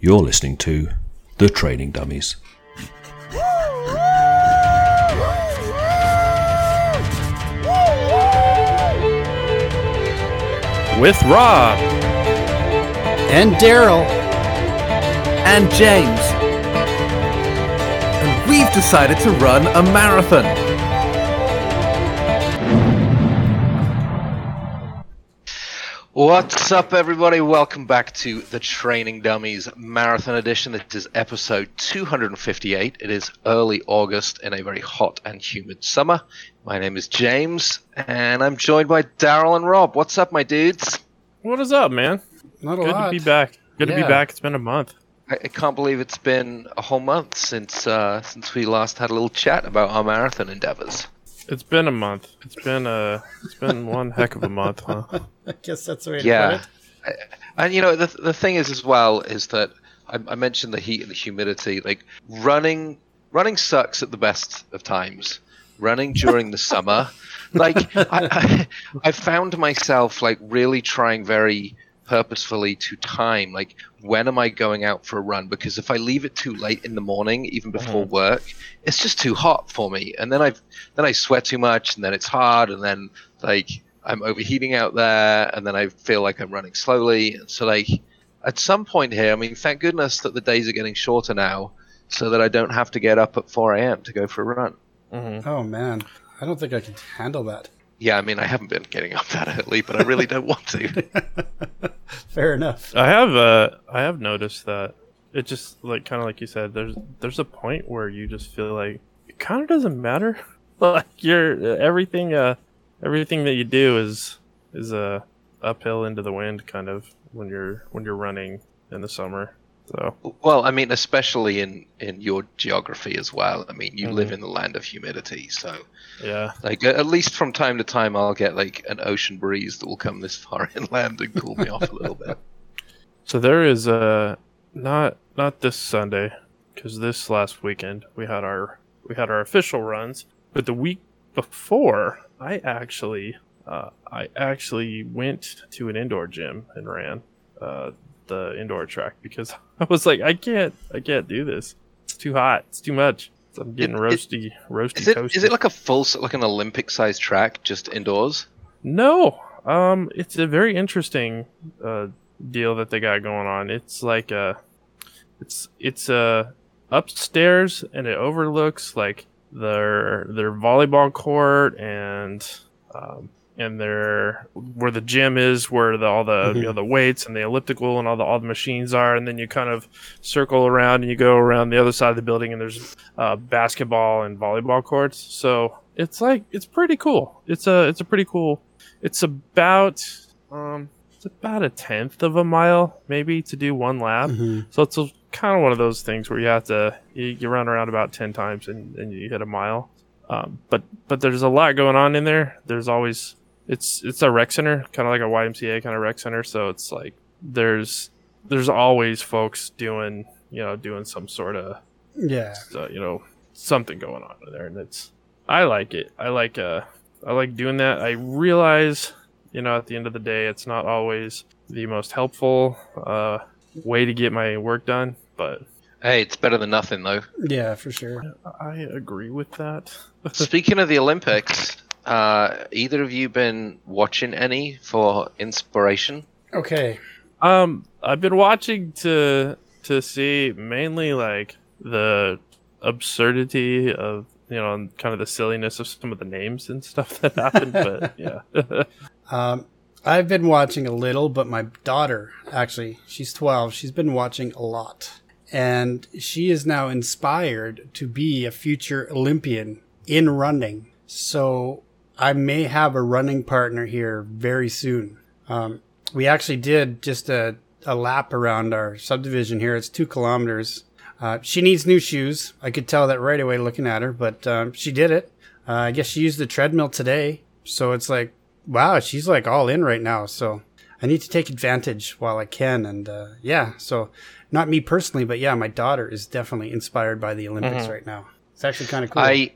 You're listening to The Training Dummies. With Rob. and Daryl. and James. And we've decided to run a marathon. What's up, everybody? Welcome back to the Training Dummies Marathon Edition. This is episode 258. It is early August in a very hot and humid summer. My name is James, and I'm joined by Daryl and Rob. What's up, my dudes? What is up, man? Not a Good lot. to be back. Good to be back. It's been a month. I, I can't believe it's been a whole month since uh, since we last had a little chat about our marathon endeavors. It's been a month. It's been a. It's been one heck of a month, huh? I guess that's the way to Yeah. put it. And you know the the thing is as well is that I, I mentioned the heat and the humidity. Like running, running sucks at the best of times. Running during the summer, like I, I, I found myself like really trying very purposefully to time like when am I going out for a run? Because if I leave it too late in the morning, even before work, it's just too hot for me. And then I then I sweat too much, and then it's hard, and then like I'm overheating out there, and then I feel like I'm running slowly. And so like at some point here, I mean, thank goodness that the days are getting shorter now, so that I don't have to get up at 4 a.m. to go for a run. hmm Oh man, I don't think I can handle that. Yeah, I mean, I haven't been getting up that early, but I really don't want to. Fair enough. I have. Uh, I have noticed that it just like kind of like you said. There's there's a point where you just feel like it kind of doesn't matter. Like you're everything. Uh, everything that you do is is uh, uphill into the wind, kind of when you're when you're running in the summer. So Well, I mean, especially in in your geography as well. I mean, you live Mhm. in the land of humidity, so yeah, like at least from time to time, I'll get like an ocean breeze that will come this far inland and cool me off a little bit. So there is uh not not this Sunday because this last weekend we had our we had our official runs, but the week before I actually uh, I actually went to an indoor gym and ran uh, the indoor track because I was like I can't I can't do this. It's too hot. It's too much. I'm getting It- it- roasty roasty Is it toasty. is it like a full like an Olympic sized track just indoors? No, um, it's a very interesting uh, deal that they got going on. It's like a, it's it's uh, upstairs and it overlooks like their their volleyball court and um, and their where the gym is, where the, all the you know the weights and the elliptical and all the all the machines are, and then you kind of circle around and you go around the other side of the building and there's uh, basketball and volleyball courts. So it's like it's pretty cool. It's a it's a pretty cool. It's about um it's about a tenth of a mile maybe to do one lap. Mhm. So it's a, kind of one of those things where you have to you, you run around about ten times and, and you hit a mile. Um, but but there's a lot going on in there. There's always it's it's a rec center, kind of like a YMCA kind of rec center. So it's like there's there's always folks doing you know doing some sort of Yeah. uh, you know something going on in there, and it's I like it. I like uh I like doing that. I realize you know at the end of the day, it's not always the most helpful uh, way to get my work done, but Hey, it's better than nothing though. Yeah, for sure. I agree with that. Speaking of the Olympics, uh, either of you been watching any for inspiration? Okay. Um, I've been watching to to see mainly like the absurdity of you know and kind of the silliness of some of the names and stuff that happened. but yeah, Um, I've been watching a little, but my daughter, actually, she's 12, she's been watching a lot. And she is now inspired to be a future Olympian in running. So I may have a running partner here very soon. Um, we actually did just a, a lap around our subdivision here. It's two kilometers. Uh, she needs new shoes. I could tell that right away looking at her, but um, she did it. Uh, I guess she used the treadmill today. So it's like, wow, she's like all in right now. So I need to take advantage while I can. And uh, yeah, so not me personally, but yeah, my daughter is definitely inspired by the Olympics right now. It's actually kind of cool. I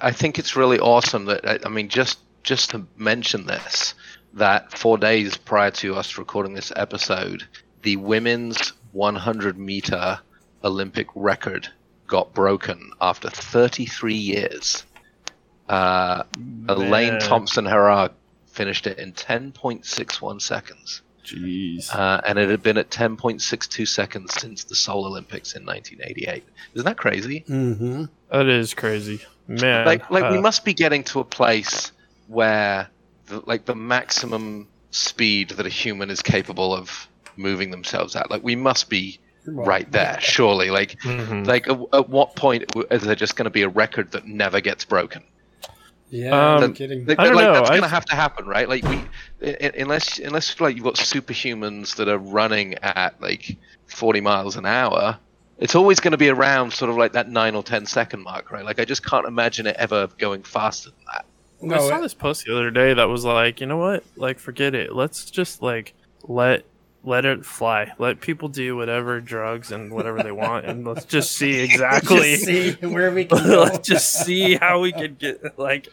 I think it's really awesome that I, I mean just just to mention this that four days prior to us recording this episode, the women's 100 meter Olympic record got broken after 33 years. Uh, Elaine Thompson Herah finished it in 10.61 seconds. Jeez. Uh, and it had been at 10.62 seconds since the Seoul Olympics in 1988. Isn't that crazy? Mm-hmm. That is crazy, man. like like we uh, must be getting to a place where the, like the maximum speed that a human is capable of moving themselves at like we must be right there surely like mhm. like at, at what point is there just going to be a record that never gets broken Yeah, Um, no kidding. like, I don't like, know, that's I- going to have to happen right like we i- i- unless unless like you've got superhumans that are running at like 40 miles an hour it's always going to be around sort of like that 9 or 10 second mark right like i just can't imagine it ever going faster than that No, I saw it- this post the other day that was like, you know what? Like, forget it. Let's just like let let it fly. Let people do whatever drugs and whatever they want, and let's just see exactly. Just see where we can go. let's just see how we can get like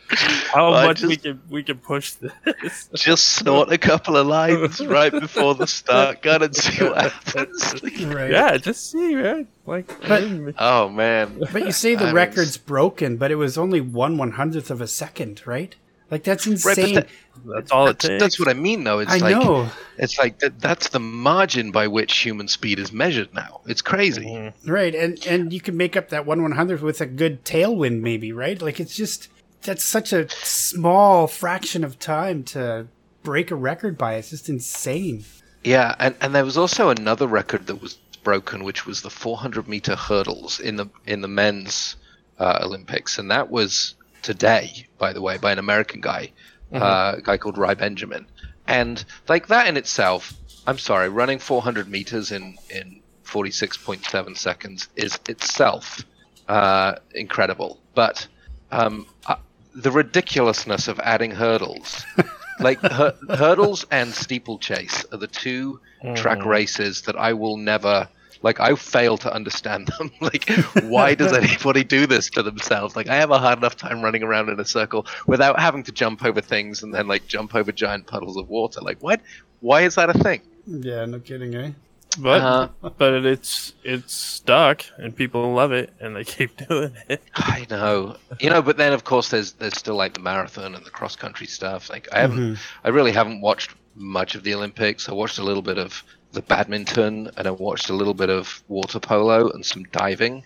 how I much we can we can push this. just snort a couple of lines right before the start gun and see what happens. right. yeah, just see, man. Like, But- Oh man. But you say the I mean, record's broken, but it was only one one hundredth of a second, right? Like that's Right, but insane. that- that's all it That's, takes. that's what I mean though. It's I like know, it's like that, that's the margin by which human speed is measured now. It's crazy. Mhm. right? And and you can make up that one one hundredth with a good tailwind, maybe, right? Like it's just that's such a small fraction of time to break a record by. It's just insane. Yeah, and, and there was also another record that was broken, which was the 400 meter hurdles in the in the men's uh, Olympics, and that was today, by the way, by an American guy, uh, a guy called Rai Benjamin, and like that in itself, I'm sorry, running 400 meters in in 46.7 seconds is itself uh, incredible, but um, uh, the ridiculousness of adding hurdles. like hur- hurdles and steeplechase are the two track races that I will never like I fail to understand them. like why does anybody do this to themselves? Like I have a hard enough time running around in a circle without having to jump over things and then like jump over giant puddles of water. Like what why is that a thing? Yeah, no kidding, eh? But Uh, but it's it's stuck, and people love it, and they keep doing it. I know. You know, but then of course there's there's still like the marathon and the cross country stuff. Like I haven't I really haven't watched much of the Olympics. I watched a little bit of the badminton and I watched a little bit of water polo and some diving.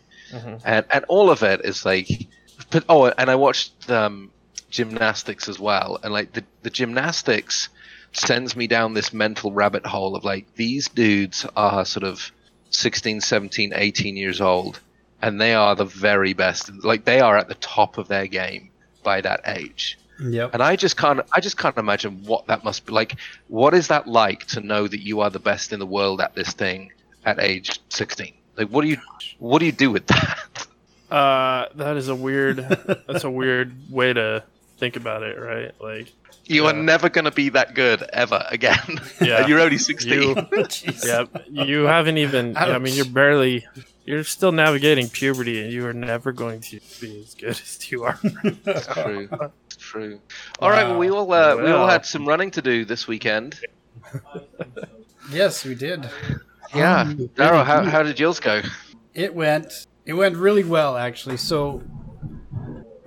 And and all of it is like but oh and I watched um gymnastics as well. And like the the gymnastics sends me down this mental rabbit hole of like these dudes are sort of 16, 17, 18 years old and they are the very best. Like they are at the top of their game by that age. Yep. And I just can't I just can't imagine what that must be like. What is that like to know that you are the best in the world at this thing at age 16? Like what do you what do you do with that? Uh, that is a weird. that's a weird way to think about it, right? Like, You are never going to be that good ever again. Yeah. You're only 16. You- yeah, you haven't even. I mean, you're barely. You're still navigating puberty, and you are never going to be as good as you are. It's true. It's true. All right, well, we all uh, we all had some running to do this weekend. Yes, we did. Yeah, Um, Daryl, how, how did yours go? It went. It went really well, actually. So,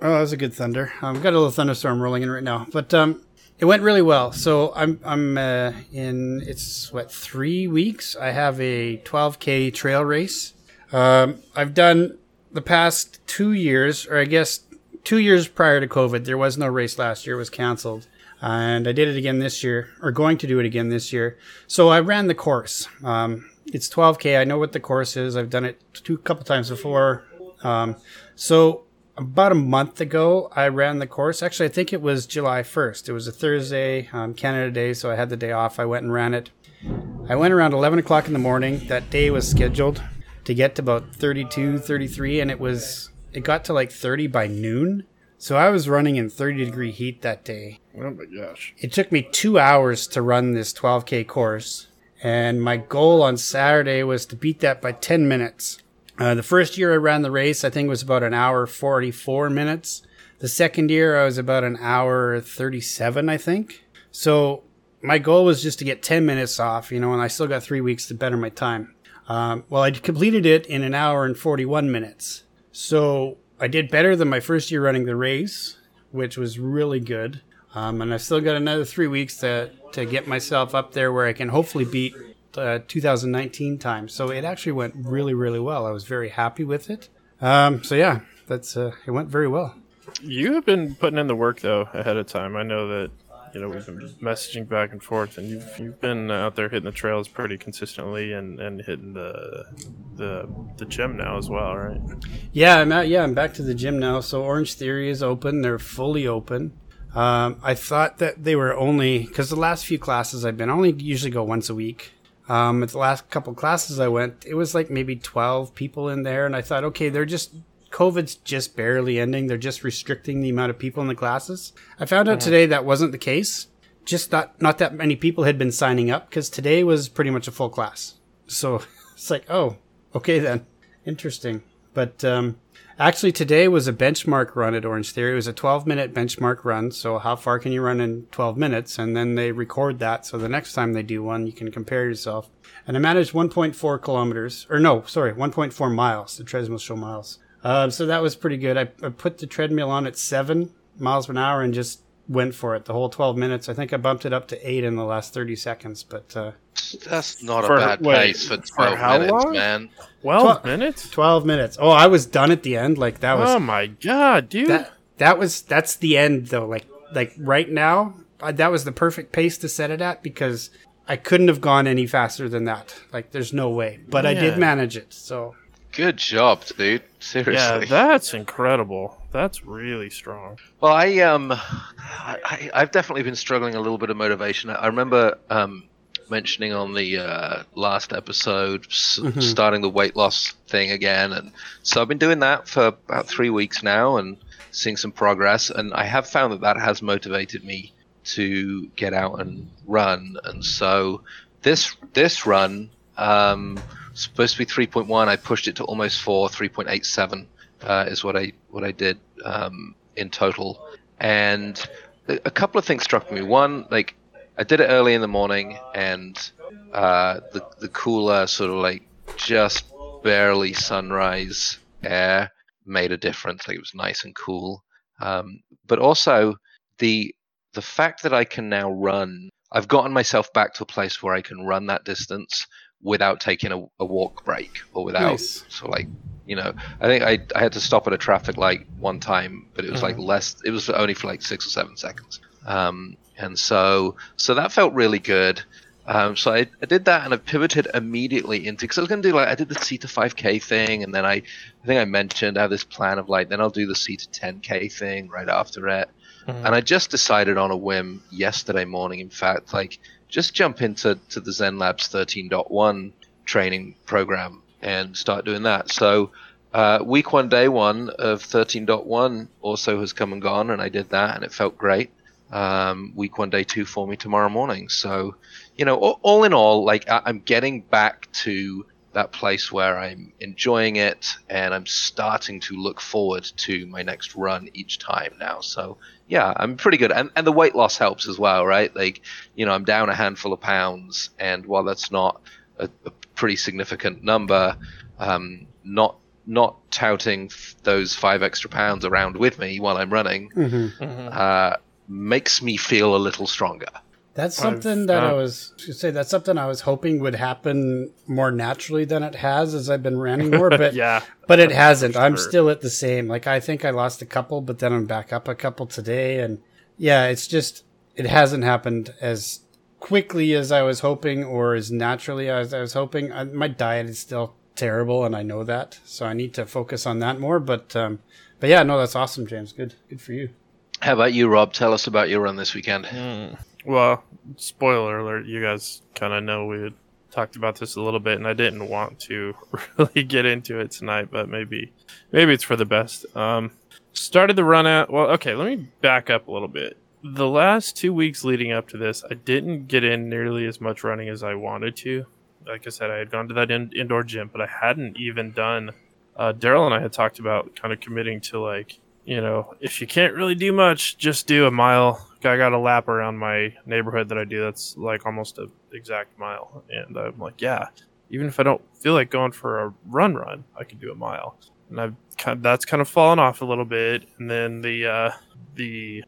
oh, that was a good thunder. I've got a little thunderstorm rolling in right now, but um, it went really well. So I'm I'm uh, in. It's what three weeks. I have a 12k trail race. Um, I've done the past two years, or I guess two years prior to COVID. There was no race last year; it was canceled. And I did it again this year, or going to do it again this year. So I ran the course. Um, it's 12k. I know what the course is. I've done it two couple times before. Um, so about a month ago, I ran the course. Actually, I think it was July 1st. It was a Thursday, um, Canada Day, so I had the day off. I went and ran it. I went around 11 o'clock in the morning. That day was scheduled to get to about 32, 33, and it was it got to like 30 by noon. So I was running in 30 degree heat that day. oh my gosh! It took me two hours to run this 12K course, and my goal on Saturday was to beat that by 10 minutes. Uh, the first year I ran the race, I think it was about an hour 44 minutes. The second year, I was about an hour 37, I think. So my goal was just to get 10 minutes off, you know, and I still got three weeks to better my time. Um, well, I completed it in an hour and 41 minutes. So I did better than my first year running the race, which was really good. Um, and I've still got another three weeks to, to get myself up there where I can hopefully beat uh, 2019 time. So it actually went really, really well. I was very happy with it. Um, so yeah, that's uh, it went very well. You have been putting in the work though ahead of time. I know that you know we've been messaging back and forth, and you've you've been out there hitting the trails pretty consistently and, and hitting the the the gym now as well, right? Yeah, I'm out. yeah, I'm back to the gym now. So Orange Theory is open. They're fully open. Um, I thought that they were only because the last few classes I've been I only usually go once a week. Um, at the last couple classes I went, it was like maybe 12 people in there, and I thought, okay, they're just COVID's just barely ending. They're just restricting the amount of people in the classes. I found out today that wasn't the case. Just not not that many people had been signing up because today was pretty much a full class. So it's like, oh, okay then, interesting. But um, actually, today was a benchmark run at Orange Theory. It was a 12 minute benchmark run. So how far can you run in 12 minutes? And then they record that. So the next time they do one, you can compare yourself. And I managed 1.4 kilometers, or no, sorry, 1.4 miles. The treadmill show miles. Um, so that was pretty good. I, I put the treadmill on at seven miles per hour and just went for it the whole 12 minutes. I think I bumped it up to eight in the last 30 seconds, but uh, That's not For- a bad wait, pace for for 12 how minutes, long? man. Twelve Tw- minutes. 12 minutes. Oh, I was done at the end. Like that was Oh my god, dude! that that was that's the end though. Like like right now, uh, that was the perfect pace to set it at because I couldn't have gone any faster than that. Like there's no way. But I did manage it. So Good job, dude. Seriously. yeah, that's incredible. That's really strong. Well, I um, I, I- I've definitely been struggling a little bit of motivation. I remember um, mentioning on the uh, last episode s- starting the weight loss thing again, and so I've been doing that for about three weeks now and seeing some progress. And I have found that that has motivated me to get out and run. And so this this run um, supposed to be 3.1. I pushed it to almost four, 3.87 uh, is what I what I did um, in total. And a couple of things struck me. One, like I did it early in the morning, and uh, the the cooler sort of like just barely sunrise air made a difference. Like it was nice and cool. Um, but also the the fact that I can now run, I've gotten myself back to a place where I can run that distance without taking a, a walk break or without Nice. so like you know I think I, I had to stop at a traffic light one time, but it was like less. It was only for like six or seven seconds. Um, and so so that felt really good. Um, so I, I did that and I pivoted immediately into because I was going to do like I did the C to 5K thing and then I I think I mentioned I have this plan of like then I'll do the C to 10K thing right after it. And I just decided on a whim yesterday morning, in fact, like just jump into to the Zen Labs 13.1 training program and start doing that. So uh, week one, day one of 13.1 also has come and gone, and I did that, and it felt great. Um, week one, day two for me tomorrow morning. So, you know, all, all in all, like I, I'm getting back to that place where I'm enjoying it, and I'm starting to look forward to my next run each time now. So, yeah, I'm pretty good, and and the weight loss helps as well, right? Like, you know, I'm down a handful of pounds, and while that's not a, a pretty significant number, um, not not touting f- those five extra pounds around with me while I'm running uh, makes me feel a little stronger. That's I've something that I was to say. That's something I was hoping would happen more naturally than it has as I've been running more. But Yeah, but it hasn't. I'm still at the same. Like I think I lost a couple, but then I'm back up a couple today, and yeah, it's just it hasn't happened as quickly as I was hoping or as naturally as I was hoping. I, my diet is still terrible, and I know that, so I need to focus on that more. But um, but yeah, no, that's awesome, James. Good, good for you. How about you, Rob? Tell us about your run this weekend. Well, spoiler alert, you guys kind of know we talked about this a little bit, and I didn't want to really get into it tonight, but maybe maybe it's for the best. Um, started the run out. Well, okay, let me back up a little bit. The last two weeks leading up to this, I didn't get in nearly as much running as I wanted to. Like I said, I had gone to that in- indoor gym, but I hadn't even done. Uh, Daryl and I had talked about kind of committing to like you know, if you can't really do much, just do a mile. I got a lap around my neighborhood that I do. That's like almost an exact mile, and I'm like, yeah, even if I don't feel like going for a run, run, I can do a mile. And I've kind of, that's kind of fallen off a little bit. And then the uh, the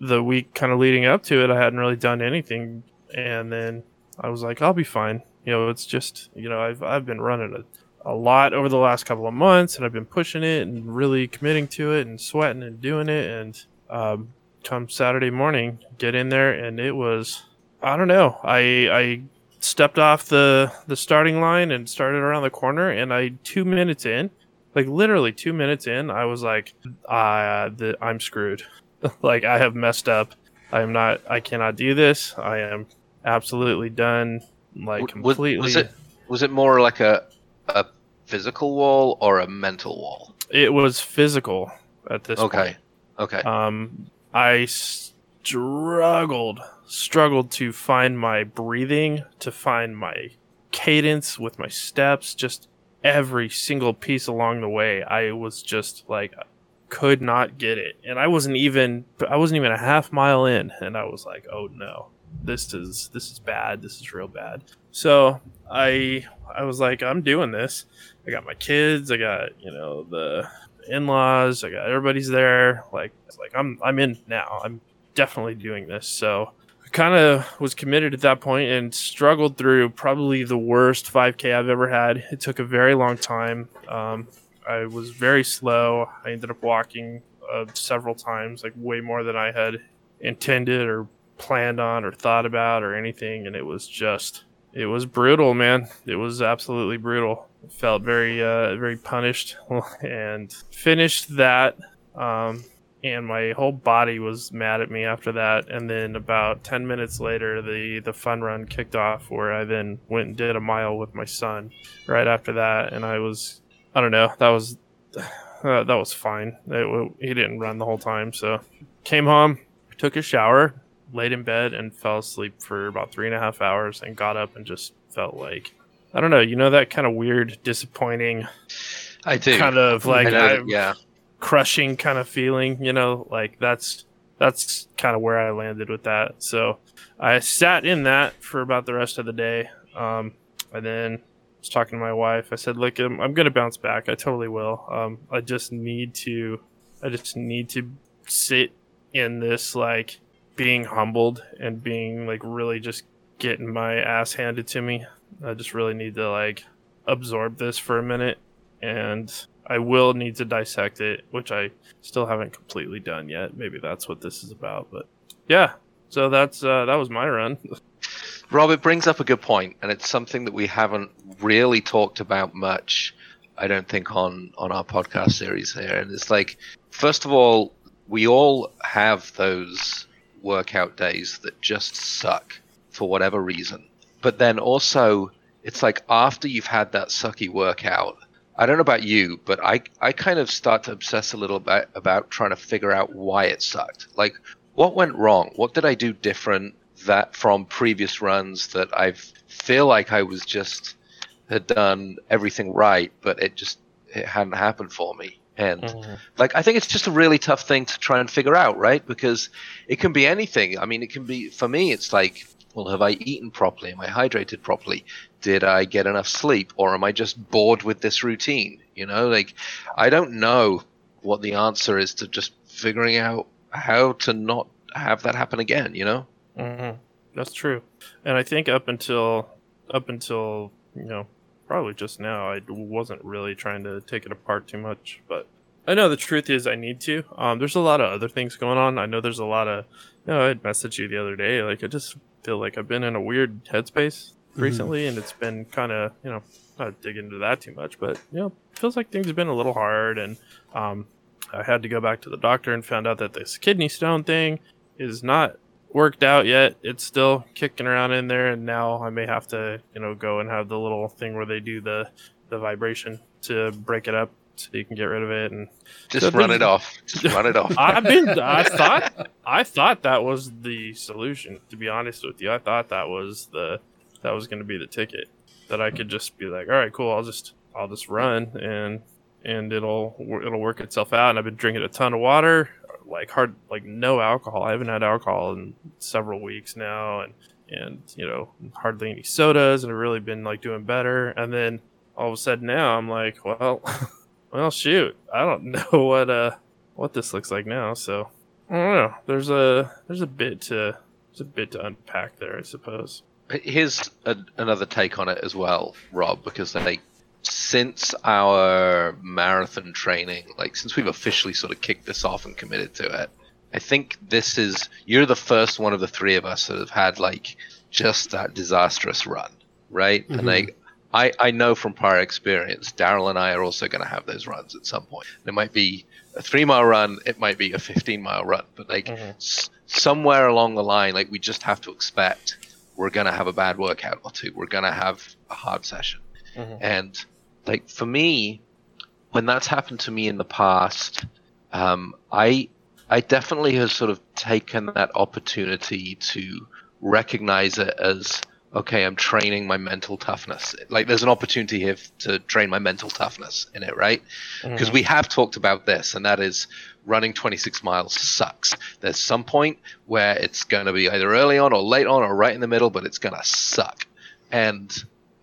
the week kind of leading up to it, I hadn't really done anything. And then I was like, I'll be fine. You know, it's just you know I've I've been running a, a lot over the last couple of months, and I've been pushing it and really committing to it and sweating and doing it. And um, come Saturday morning, get in there, and it was I don't know. I I stepped off the the starting line and started around the corner, and I two minutes in, like literally two minutes in, I was like, uh, the, I'm screwed. like I have messed up. I am not. I cannot do this. I am absolutely done. Like W- was- completely. Was, it was it more like a a physical wall or a mental wall? It was physical at this point. Okay. Okay. Um, I struggled, struggled to find my breathing, to find my cadence with my steps, just every single piece along the way. I was just like, could not get it. And I wasn't even, I wasn't even a half mile in. And I was like, oh no, this is, this is bad. This is real bad. So I, I was like, I'm doing this. I got my kids. I got, you know, the in-laws. I got everybody's there. Like, like I'm, I'm in now. I'm definitely doing this. So I kind of was committed at that point and struggled through probably the worst 5K I've ever had. It took a very long time. Um, I was very slow. I ended up walking uh, several times, like way more than I had intended or planned on or thought about or anything. And it was just, it was brutal, man. It was absolutely brutal. Felt very, uh, very punished and finished that. Um, and my whole body was mad at me after that. And then about 10 minutes later, the, the fun run kicked off where I then went and did a mile with my son right after that. And I was, I don't know, that was, uh, that was fine. It, he didn't run the whole time. So came home, took a shower, laid in bed and fell asleep for about three and a half hours and got up and just felt like, I don't know, you know, that kind of weird, disappointing, I do. kind of like, I yeah. crushing kind of feeling, you know, like that's that's kind of where I landed with that. So I sat in that for about the rest of the day. Um, and then was talking to my wife. I said, "Look, I'm, I'm going to bounce back. I totally will. Um, I just need to, I just need to sit in this like being humbled and being like really just getting my ass handed to me. I just really need to like absorb this for a minute and I will need to dissect it, which I still haven't completely done yet. Maybe that's what this is about, but yeah. So that's uh, that was my run. Rob, it brings up a good point, and it's something that we haven't really talked about much. I don't think on on our podcast series here, and it's like, first of all, we all have those workout days that just suck for whatever reason. But then also, it's like after you've had that sucky workout, I don't know about you, but I I kind of start to obsess a little bit about trying to figure out why it sucked. Like, what went wrong? What did I do different that from previous runs that I feel like I was just had done everything right, but it just it hadn't happened for me. And mm-hmm. like I think it's just a really tough thing to try and figure out, right? Because it can be anything. I mean, it can be for me. It's like, well, have I eaten properly? Am I hydrated properly? Did I get enough sleep, or am I just bored with this routine? You know, like I don't know what the answer is to just figuring out how to not have that happen again. You know? hmm That's true, and I think up until up until you know probably just now, I wasn't really trying to take it apart too much. But I know the truth is I need to. Um, there's a lot of other things going on. I know there's a lot of. You know, I had messaged you the other day. Like I just feel like I've been in a weird headspace recently, and it's been kind of you know not dig into that too much, but you know feels like things have been a little hard, and um, I had to go back to the doctor and found out that this kidney stone thing is not worked out yet. It's still kicking around in there, and now I may have to, you know, go and have the little thing where they do the the vibration to break it up so you can get rid of it. And Just run there's- it off. Just run it off. I've been, I thought, I thought that was the solution. To be honest with you, I thought that was the that was going to be the ticket. That I could just be like, all right, cool, I'll just I'll just run and and it'll it'll work itself out. And I've been drinking a ton of water, like hard, like no alcohol. I haven't had alcohol in several weeks now, and and you know hardly any sodas, and I've really been like doing better. And then all of a sudden now I'm like, well, well, shoot, I don't know what uh what this looks like now. So I don't know. There's a there's a bit to there's a bit to unpack there, I suppose. Here's a, another take on it as well, Rob, because like since our marathon training, like since we've officially sort of kicked this off and committed to it, I think this is you're the first one of the three of us that have had like just that disastrous run, right? And Mhm. like I I know from prior experience, Daryl and I are also going to have those runs at some point. It might be a three mile run, it might be a 15 mile run, but like Mhm. s- somewhere along the line, like we just have to expect we're going to have a bad workout or two. We're going to have a hard session. Mhm. And like for me, when that's happened to me in the past, um, I I definitely have sort of taken that opportunity to recognize it as okay, I'm training my mental toughness. Like there's an opportunity here to train my mental toughness in it, right? Because we have talked about this, and that is running 26 miles sucks. There's some point where it's going to be either early on or late on or right in the middle, but it's going to suck. And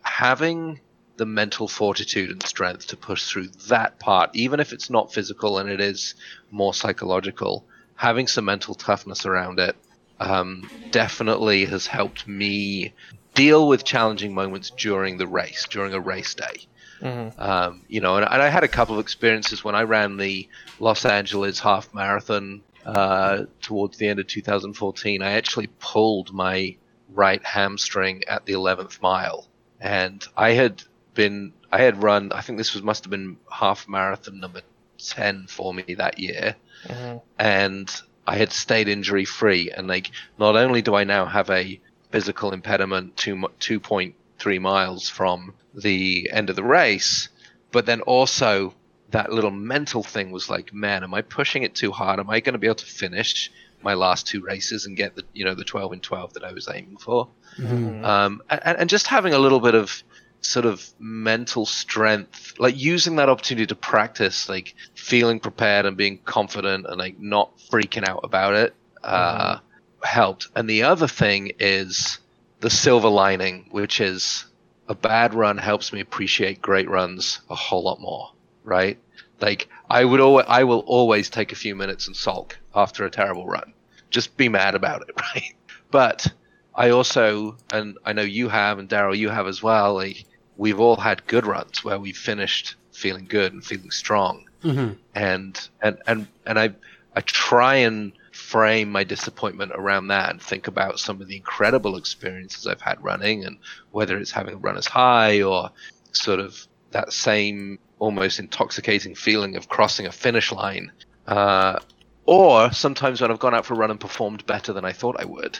having the mental fortitude and strength to push through that part, even if it's not physical and it is more psychological, having some mental toughness around it um, definitely has helped me deal with challenging moments during the race, during a race day. Mhm. Um, you know, and, and I had a couple of experiences when I ran the Los Angeles half marathon uh, towards the end of 2014. I actually pulled my right hamstring at the 11th mile, and I had been, I had run, I think this was must have been half marathon number 10 for me that year, Mhm. and I had stayed injury free. And like, not only do I now have a physical impediment two two point three miles from the end of the race, but then also that little mental thing was like, man, am I pushing it too hard? Am I going to be able to finish my last two races and get the you know the twelve and twelve that I was aiming for? Mhm. um, and, and just having a little bit of sort of mental strength, like using that opportunity to practice, like feeling prepared and being confident and like not freaking out about it, uh, helped. And the other thing is the silver lining, which is a bad run helps me appreciate great runs a whole lot more, right? Like I would always, I will always take a few minutes and sulk after a terrible run, just be mad about it, right? But I also, and I know you have, and Daryl, you have as well. Like we've all had good runs where we finished feeling good and feeling strong, Mhm. and and and and I I try and frame my disappointment around that and think about some of the incredible experiences I've had running, and whether it's having a runner's high or sort of that same almost intoxicating feeling of crossing a finish line, uh, or sometimes when I've gone out for a run and performed better than I thought I would.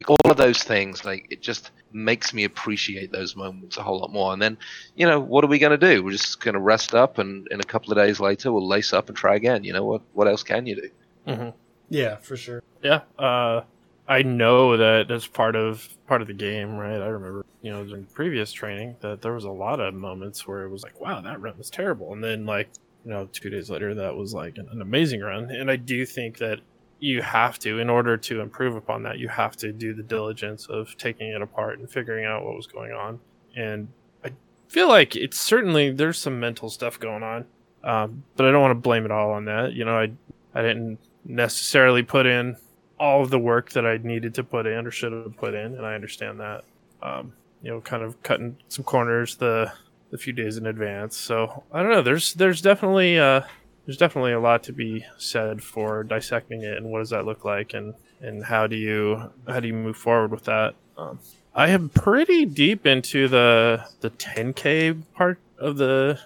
Like all of those things like it just makes me appreciate those moments a whole lot more. And then you know what are we going to do? We're just going to rest up and in a couple of days later we'll lace up and try again. You know what what else can you do? Mhm. Yeah, for sure. Yeah, uh, I know that that's part of part of the game, right? I remember, you know, during previous training that there was a lot of moments where it was like, "Wow, that run was terrible," and then like, you know, two days later, that was like an, an amazing run. And I do think that you have to, in order to improve upon that, you have to do the diligence of taking it apart and figuring out what was going on. And I feel like it's certainly there's some mental stuff going on, um, but I don't want to blame it all on that. You know, I I didn't necessarily put in all of the work that I needed to put in or should have put in, and I understand that. Um, you know, kind of cutting some corners the the few days in advance. So I don't know. There's there's definitely uh, there's definitely a lot to be said for dissecting it and what does that look like and and how do you how do you move forward with that. Um, I am pretty deep into the the 10k part of the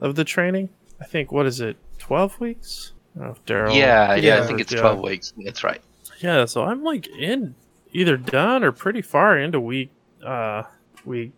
of the training. I think what is it, 12 weeks? I don't know if Daryl. yeah, yeah yeah, i think it's yeah. 12 weeks that's right Yeah, so I'm like in either done or pretty far into week uh week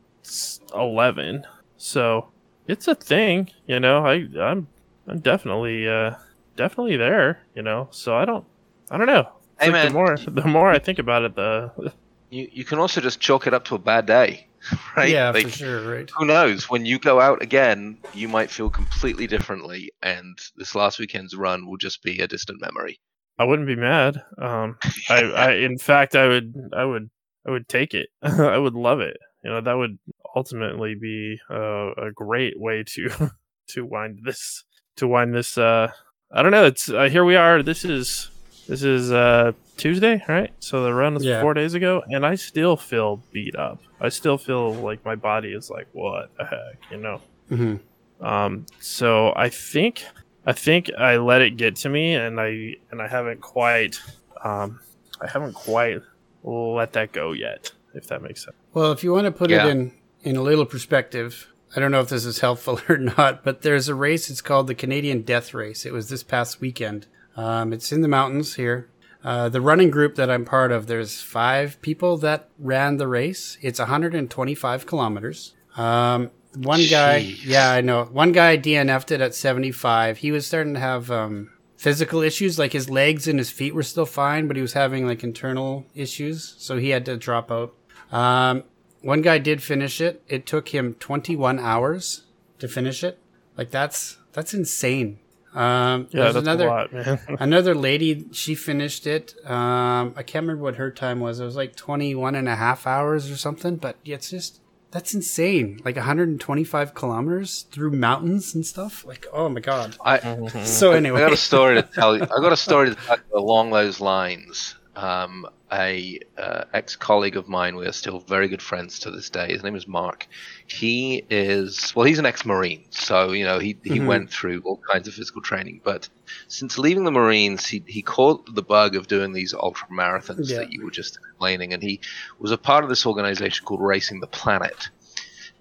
11. So it's a thing, you know. I I'm I'm definitely uh definitely there, you know. So I don't I don't know. Hey, like the man. more the more I think about it the you you can also just chalk it up to a bad day right Yeah, like for sure. Right. who knows when you go out again you might feel completely differently and this last weekend's run will just be a distant memory I wouldn't be mad. Um I I in fact I would I would I would take it. I would love it. You know, that would ultimately be uh, a great way to to wind this to wind this. Uh, I don't know. It's uh, here we are. This is this is uh, Tuesday, right? So the run was Yeah. four days ago, and I still feel beat up. I still feel like my body is like, what the heck, you know? hmm Um, so I think I think I let it get to me, and I and I haven't quite um, I haven't quite let that go yet. If that makes sense. Well, if you want to put Yeah. it in in a little perspective, I don't know if this is helpful or not, but there's a race. It's called the Canadian Death Race. It was this past weekend. Um, it's in the mountains here. Uh, the running group that I'm part of, there's five people that ran the race. It's 125 kilometers. Um, one guy, yeah, I know. One guy DNF'd it at 75. He was starting to have um, physical issues, like his legs and his feet were still fine, but he was having like internal issues, so he had to drop out. Um, one guy did finish it. It took him 21 hours to finish it. Like that's that's insane. Um, Yeah, that's another a lot, man. another lady. She finished it. Um, I can't remember what her time was. It was like 21 and a half hours or something. But it's just that's insane. Like 125 kilometers through mountains and stuff. Like oh my god. I, So anyway. I got a story to tell you. I got a story to tell you along those lines. Um, a uh, ex colleague of mine, we are still very good friends to this day. His name is Mark. He is well, he's an ex Marine, so you know he he Mhm. went through all kinds of physical training. But since leaving the Marines, he he caught the bug of doing these ultra marathons Yeah. that you were just explaining, and he was a part of this organization called Racing the Planet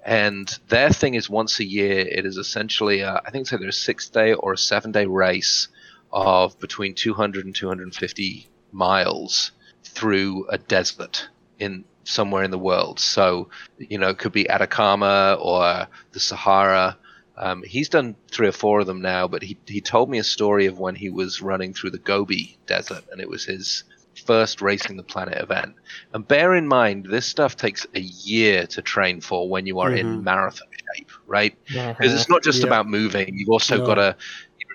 and their thing is once a year. It is essentially, a, I think it's either a six day or a seven day race of between 200 and 250 miles through a desert in somewhere in the world. So, you know, it could be Atacama or the Sahara. Um, he's done three or four of them now, but he, he told me a story of when he was running through the Gobi Desert, and it was his first Racing the Planet event. And bear in mind, this stuff takes a year to train for when you are in Mhm. marathon shape, right? Because it's not just Yeah. about moving. You've also No. got to,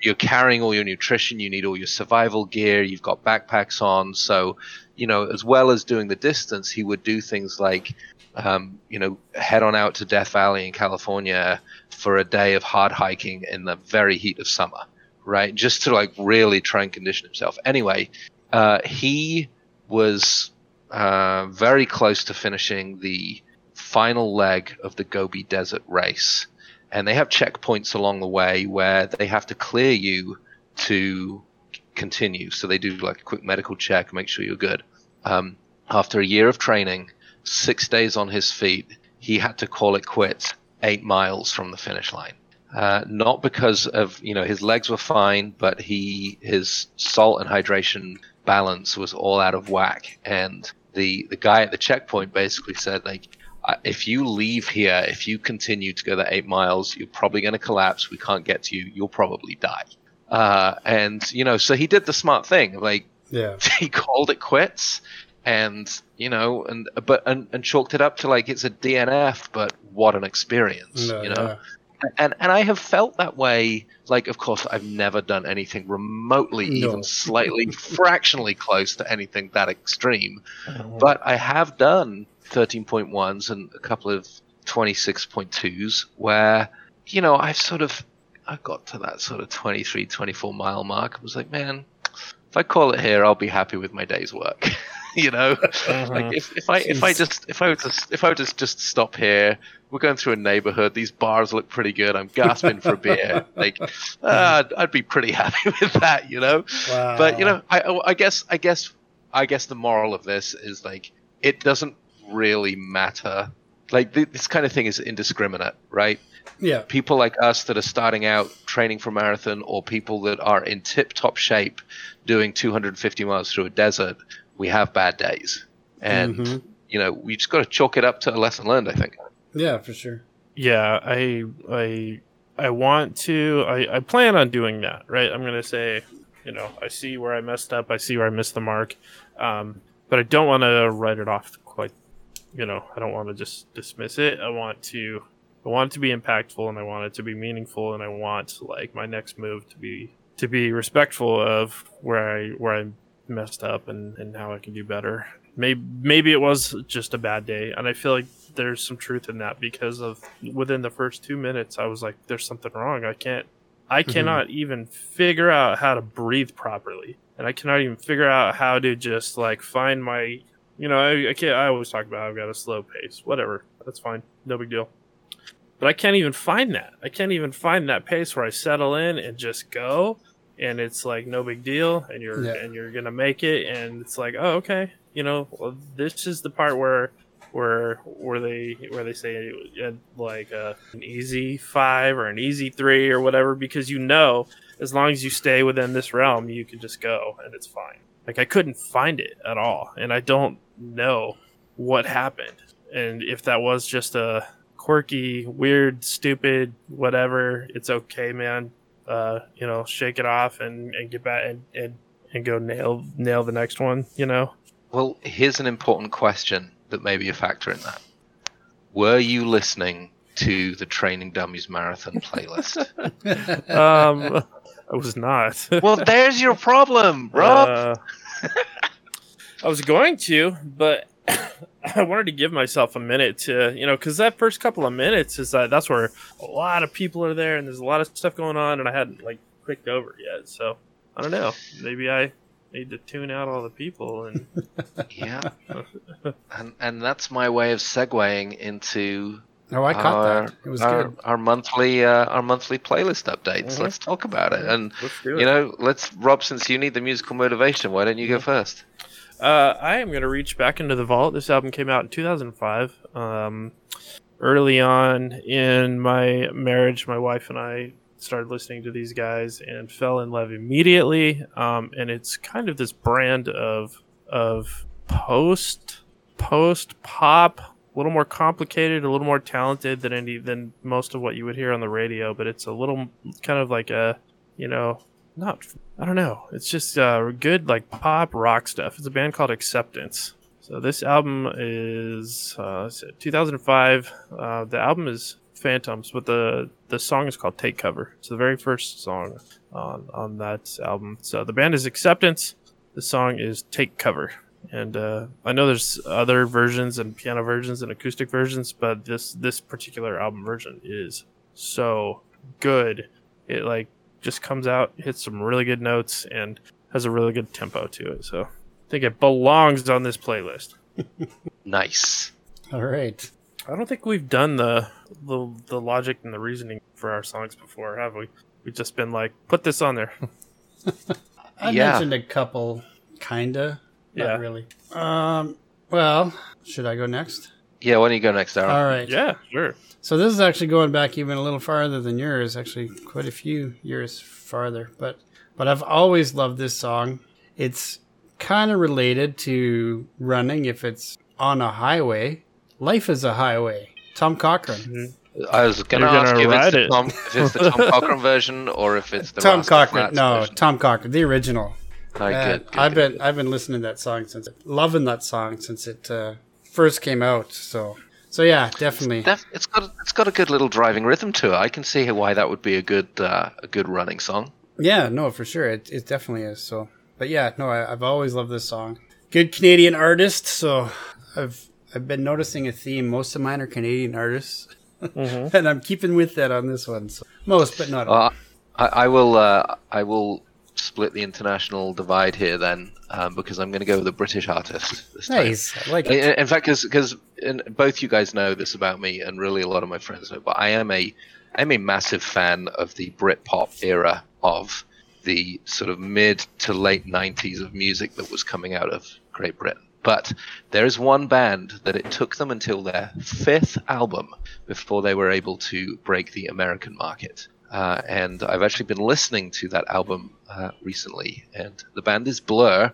you're carrying all your nutrition. You need all your survival gear. You've got backpacks on. So, you know, as well as doing the distance, he would do things like, um, you know, head on out to Death Valley in California for a day of hard hiking in the very heat of summer, right? Just to like really try and condition himself. Anyway, uh, he was uh, very close to finishing the final leg of the Gobi Desert race. And they have checkpoints along the way where they have to clear you to continue. So they do like a quick medical check, make sure you're good. Um, after a year of training, six days on his feet, he had to call it quits eight miles from the finish line. Uh, not because of you know his legs were fine, but he his salt and hydration balance was all out of whack, and the the guy at the checkpoint basically said like "I- if you leave here, if you continue to go the eight miles, you're probably going to collapse. We can't get to you. You'll probably die. Uh, and you know, so he did the smart thing. Like yeah. he called it quits, and you know, and but and, and chalked it up to like it's a DNF, but what an experience, No, you know yeah. and and I have felt that way. Like, of course, I've never done anything remotely, No. even slightly, fractionally close to anything that extreme. Mm-hmm. But I have done 13.1s and a couple of 26.2s where, you know, I've sort of, I got to that sort of 23, 24 mile mark. I was like, man, if I call it here, I'll be happy with my day's work. you know, like if, if I if I just if I were to if I were to just stop here, we're going through a neighborhood. These bars look pretty good. I'm gasping for a beer. Like, uh, I'd be pretty happy with that, you know. Wow. But you know, I I guess I guess I guess the moral of this is like it doesn't really matter. Like th- this kind of thing is indiscriminate, right? yeah. people like us that are starting out training for marathon or people that are in tip top shape doing 250 miles through a desert, we have bad days. And, Mhm. you know, we just got to chalk it up to a lesson learned, I think. Yeah, for sure. yeah i i i want to i i plan on doing that right i'm gonna say you know i see where i messed up i see where i missed the mark um but i don't want to write it off quite you know i don't want to just dismiss it. I want to i want it to be impactful and i want it to be meaningful and i want like my next move to be to be respectful of where i where i messed up and and how i can do better. Maybe maybe it was just a bad day, and I feel like there's some truth in that because of within the first two minutes, I was like, "There's something wrong. I can't, I mm-hmm. cannot even figure out how to breathe properly, and I cannot even figure out how to just like find my, you know, I, I can't. I always talk about I've got a slow pace. Whatever, that's fine, no big deal." But I can't even find that. I can't even find that pace where I settle in and just go and it's like no big deal and you're Yeah. and you're gonna make it and it's like oh okay you know well, this is the part where where where they where they say uh, like uh, an easy five or an easy three or whatever because you know as long as you stay within this realm you can just go and it's fine like i couldn't find it at all and i don't know what happened and if that was just a quirky weird stupid whatever it's okay man uh, you know, shake it off and, and get back and, and, and go nail nail the next one, you know? Well, here's an important question that may be a factor in that. Were you listening to the Training Dummies Marathon playlist? Um I was not. well, there's your problem, Rob. Uh, I was going to, but I wanted to give myself a minute to, you know, because that first couple of minutes is that that's where a lot of people are there and there's a lot of stuff going on, and I hadn't like clicked over yet. So I don't know. Maybe I need to tune out all the people and yeah. And and that's my way of segueing into Oh, I caught our, that. It was our, good. our monthly uh, our monthly playlist updates. Mhm. Let's talk about it. And it. you know, let's Rob. Since you need the musical motivation, why don't you go first? Uh, I am going to reach back into the vault. This album came out in 2005. Um, early on in my marriage, my wife and I started listening to these guys and fell in love immediately. Um, and it's kind of this brand of of post post pop, a little more complicated, a little more talented than any than most of what you would hear on the radio. But it's a little kind of like a you know not I don't know. It's just uh, good like pop rock stuff. It's a band called Acceptance. So this album is uh, 2005. Uh, the album is Phantoms, but the the song is called Take Cover. It's the very first song on on that album. So the band is Acceptance. The song is Take Cover. And uh, I know there's other versions and piano versions and acoustic versions, but this this particular album version is so good. It like just comes out, hits some really good notes, and has a really good tempo to it. So I think it belongs on this playlist. Nice. All right. I don't think we've done the the, the logic and the reasoning for our songs before, have we? We've just been like, put this on there. I Yeah. mentioned a couple, kinda. Yeah. Not really. Um. Well, should I go next? Yeah. Why don't you go next, Aaron? All right. yeah, sure. So this is actually going back even a little farther than yours. Actually, quite a few years farther. But but I've always loved this song. It's kind of related to running if it's on a highway. Life is a highway. Tom Cochrane. I was going to You're ask gonna if it's, the it. Tom, if it's the Tom Cochrane version or if it's the Tom Rascal Cochran. No, version. Tom Cochrane, the original. Oh, good, good, I've good, been. I've been listening to that song since loving that song since it uh, first came out. So so yeah, definitely. Def- it's got a, it's got a good little driving rhythm to it. I can see why that would be a good uh, a good running song. Yeah, no, for sure. It, it definitely is. So, but yeah, no, I, I've always loved this song. Good Canadian artist. So I've I've been noticing a theme. Most of mine are Canadian artists, Mhm. and I'm keeping with that on this one. So most, but not all. Uh, I, I will uh, I will split the international divide here then um, because I'm going to go with a British artist nice. I like it. In, in fact, because both you guys know this about me, and really a lot of my friends know, but I am a I'm a massive fan of the Britpop era of the sort of mid to late 90s of music that was coming out of Great Britain. But there is one band that it took them until their fifth album before they were able to break the American market. Uh, and I've actually been listening to that album uh, recently, and the band is Blur,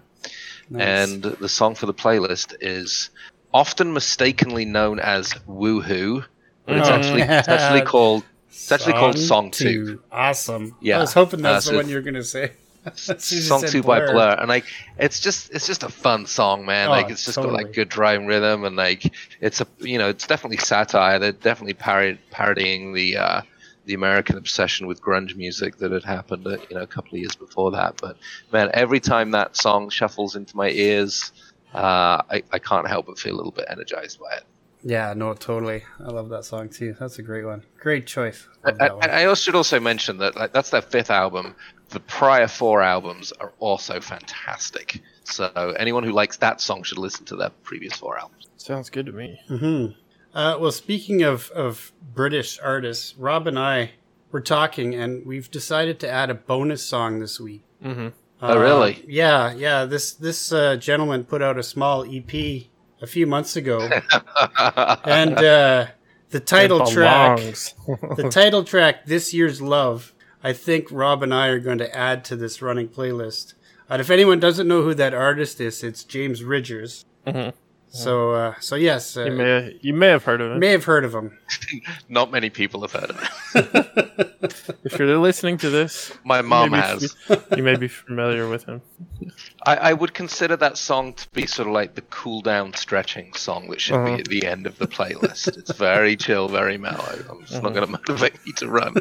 Nice. and the song for the playlist is often mistakenly known as Woohoo, but it's Oh. actually it's actually called it's actually called Song Two. Awesome. Yeah. I was hoping that's Uh, the one you were gonna say. As soon as you Song Two by Blur, and like it's just it's just a fun song, man. Oh, like it's just got like good driving rhythm, and like it's a you know it's definitely satire. They're definitely parod- parodying the uh, the American obsession with grunge music that had happened uh, you know a couple of years before that. But man, every time that song shuffles into my ears, uh, I, I can't help but feel a little bit energized by it. Yeah, no, totally. I love that song too. That's a great one. Great choice. I. I, I also should also mention that like that's their fifth album. The prior four albums are also fantastic. So anyone who likes that song should listen to their previous four albums. Sounds good to me. hmm Uh, well, speaking of, of British artists, Rob and I were talking, and we've decided to add a bonus song this week. Mm-hmm. Oh, really? Yeah, yeah. This this uh, gentleman put out a small EP a few months ago, and uh, the title track, the title track, "This Year's Love." I think Rob and I are going to add to this running playlist. And if anyone doesn't know who that artist is, it's James Ridgers. Mhm. So, uh, so yes, uh, you may you may have heard of it. may have heard of him. Not many people have heard of him. If you're listening to this, My mom may be has. f- you may be familiar with him. I, I would consider that song to be sort of like the cool down stretching song that should Uh-huh. be at the end of the playlist. it's very chill, very mellow. I'm just not going to motivate me to run.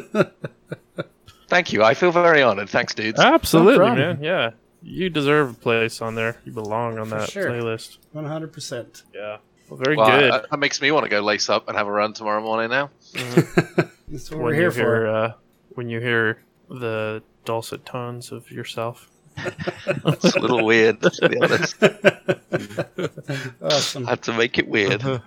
Thank you. I feel very honored. Thanks, dudes. Absolutely, problem. man. Yeah, you deserve a place on there. You belong on For that sure. playlist. One hundred percent. Yeah. Well, very Well, good. uh, that makes me want to go lace up and have a run tomorrow morning now. That's what when we're here you hear, for. uh, when you hear the dulcet tones of yourself. It's a little weird, to be honest. Awesome. I had to make it weird.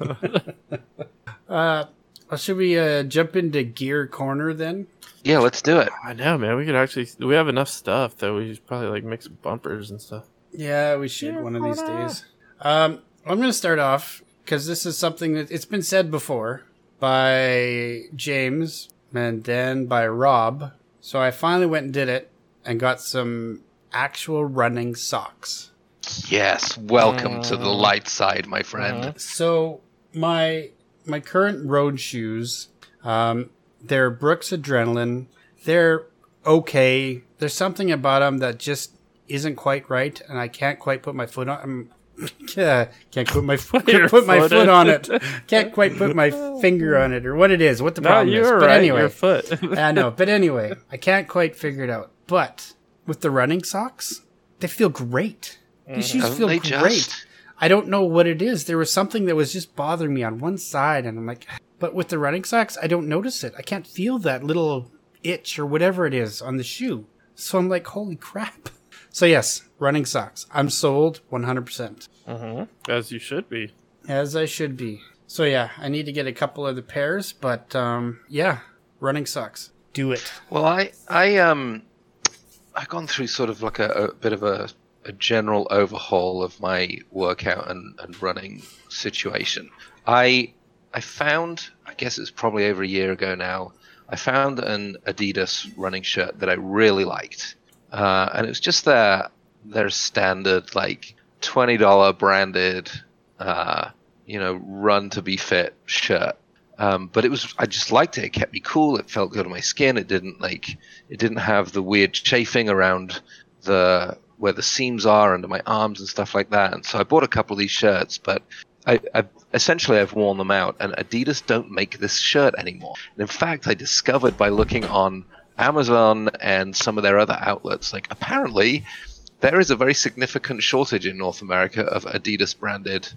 Uh, well, should we uh, jump into Gear Corner then? Yeah, let's do it. I know, man. We could actually we have enough stuff that we should probably like make some bumpers and stuff. Yeah, we should one of these days. Um, I'm going to start off because this is something that it's been said before by James and then by Rob. So I finally went and did it and got some actual running socks. Yes, welcome to the light side, my friend. So my my current road shoes, um, they're Brooks Adrenaline. They're okay. There's something about them that just isn't quite right, and I can't quite put my foot on. Um, yeah, can't put my foot, Your put my foot foot on it. Can't quite put my finger on it, or what it is. What the No, problem you is. were But anyway, Your foot. I know. But anyway, I can't quite figure it out. But with the running socks, they feel great. These shoes Don't feel they great. just? I don't know what it is. There was something that was just bothering me on one side, and I'm like, but with the running socks, I don't notice it. I can't feel that little itch or whatever it is on the shoe. So I'm like, holy crap. So yes, running socks. I'm sold 100%. As you should be. As I should be. So yeah, I need to get a couple other pairs, but um, yeah, running socks. Do it. Well, I, I, um, I've gone through sort of like a, a bit of a, a general overhaul of my workout and, and running situation. I, I found, I guess it's probably over a year ago now. I found an Adidas running shirt that I really liked, uh, and it was just their their standard like twenty dollar branded, uh, you know, run to be fit shirt. Um, but it was I just liked it. It kept me cool. It felt good on my skin. It didn't like it didn't have the weird chafing around the where the seams are under my arms and stuff like that. And so I bought a couple of these shirts, but I, I essentially I've worn them out. And Adidas don't make this shirt anymore. And in fact, I discovered by looking on Amazon and some of their other outlets, like apparently there is a very significant shortage in North America of Adidas branded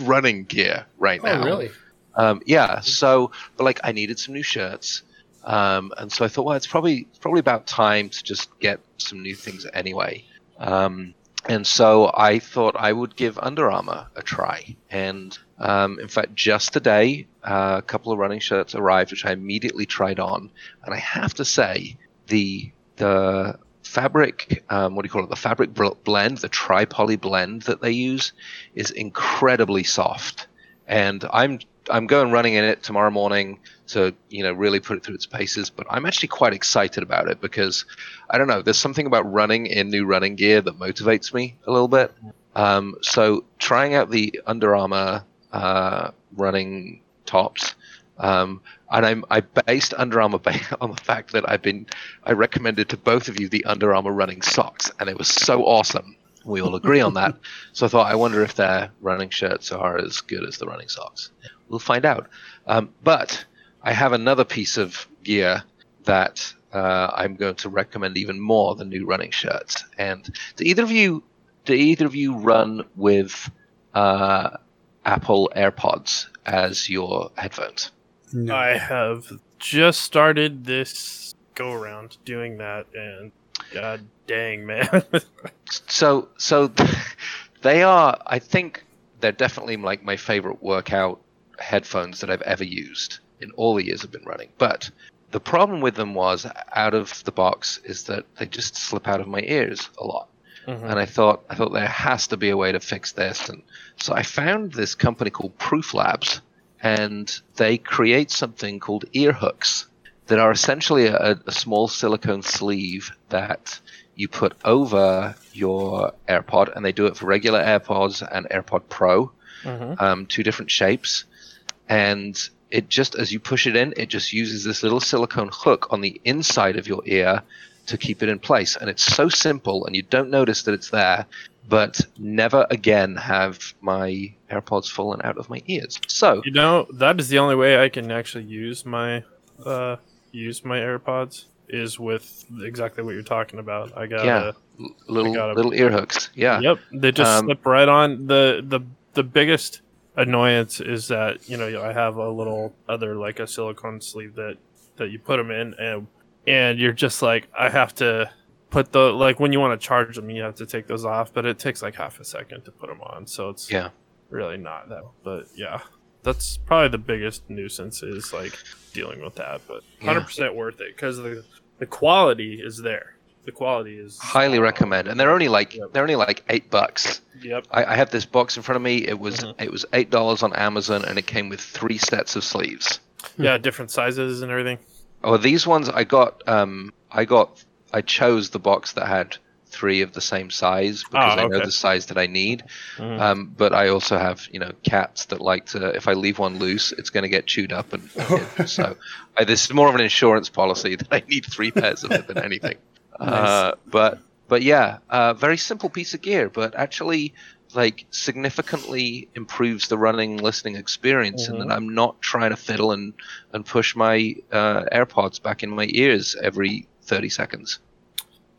running gear right now. Oh, now. really? Um, yeah. So, but like, I needed some new shirts, um, and so I thought, well, it's probably it's probably about time to just get some new things anyway. Um, and so I thought I would give Under Armour a try. And um, in fact, just today, uh, a couple of running shirts arrived, which I immediately tried on. And I have to say, the the fabric, um, what do you call it? The fabric bl- blend, the tri poly blend that they use, is incredibly soft. And I'm I'm going running in it tomorrow morning to you know really put it through its paces. But I'm actually quite excited about it because I don't know. There's something about running in new running gear that motivates me a little bit. Um, so trying out the Under Armour uh, running tops, um, and I'm I based Under Armour on the fact that I've been I recommended to both of you the Under Armour running socks, and it was so awesome. We all agree on that. So I thought, I wonder if their running shirts are as good as the running socks. We'll find out. Um, but I have another piece of gear that uh, I'm going to recommend even more than new running shirts. And do either of you, do either of you run with uh, Apple AirPods as your headphones? No. I have just started this go around doing that, and god dang, man. So, so they are. I think they're definitely like my favorite workout headphones that I've ever used in all the years I've been running. But the problem with them was, out of the box, is that they just slip out of my ears a lot. Mhm. And I thought, I thought there has to be a way to fix this. And so I found this company called Proof Labs, and they create something called ear hooks that are essentially a, a small silicone sleeve that you put over your AirPod, and they do it for regular AirPods and AirPod Pro, Mhm. um, two different shapes, and it just as you push it in, it just uses this little silicone hook on the inside of your ear to keep it in place, and it's so simple, and you don't notice that it's there. But never again have my AirPods fallen out of my ears. So You know, that is the only way I can actually use my uh use my AirPods is with exactly what you're talking about. I got Yeah. a little got 'em. little ear hooks, yeah. Yep, they just Um, slip right on. the the The biggest annoyance is that you know I have a little other like a silicone sleeve that that you put them in, and and you're just like I have to put the like when you want to charge them, you have to take those off, but it takes like half a second to put them on, so it's Yeah. really not that. But yeah, that's probably the biggest nuisance is like dealing with that, but hundred percent worth it because the the quality is there. The quality is Highly recommend, and they're only like Yep. they're only like eight bucks. Yep. I, I have this box in front of me. It was Mhm. it was eight dollars on Amazon, and it came with three sets of sleeves. Yeah, different sizes and everything. Oh, these ones I got. Um, I got. I chose the box that had three of the same size because Ah, I know the size that I need. Mhm. Um, but I also have, you know, cats that like to. If I leave one loose, it's going to get chewed up, and so I, this is more of an insurance policy that I need three pairs of it than anything. Uh, but but yeah, uh, very simple piece of gear, but actually like significantly improves the running listening experience, and Mhm. that I'm not trying to fiddle and and push my uh, AirPods back in my ears every thirty seconds.